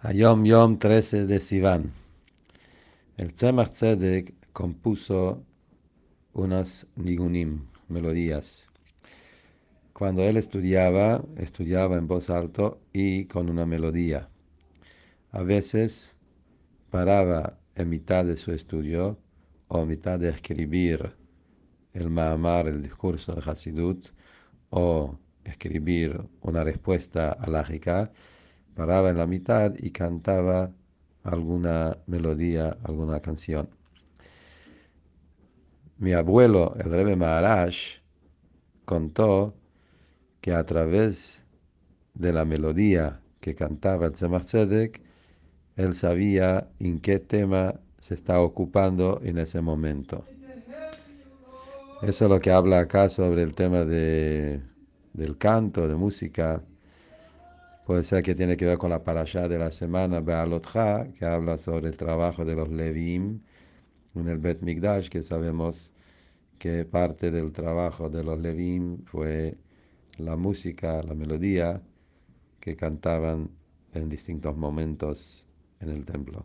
Hayom Yom 13 de Sivan. El Tzemach compuso unas nigunim, melodías. Cuando él estudiaba, estudiaba en voz alta y con una melodía. A veces paraba en mitad de su estudio o en mitad de escribir el Mahamar, el discurso de Hasidut, o escribir una respuesta alágica paraba en la mitad y cantaba alguna melodía, alguna canción. Mi abuelo, el Rebbe Maharaj, contó que a través de la melodía que cantaba el Tzemach él sabía en qué tema se está ocupando en ese momento. Eso es lo que habla acá sobre el tema de, del canto, de música. Puede ser que tiene que ver con la parashá de la semana, Be'alotcha, que habla sobre el trabajo de los Levim en el Bet Migdash, que sabemos que parte del trabajo de los Levim fue la música, la melodía que cantaban en distintos momentos en el templo.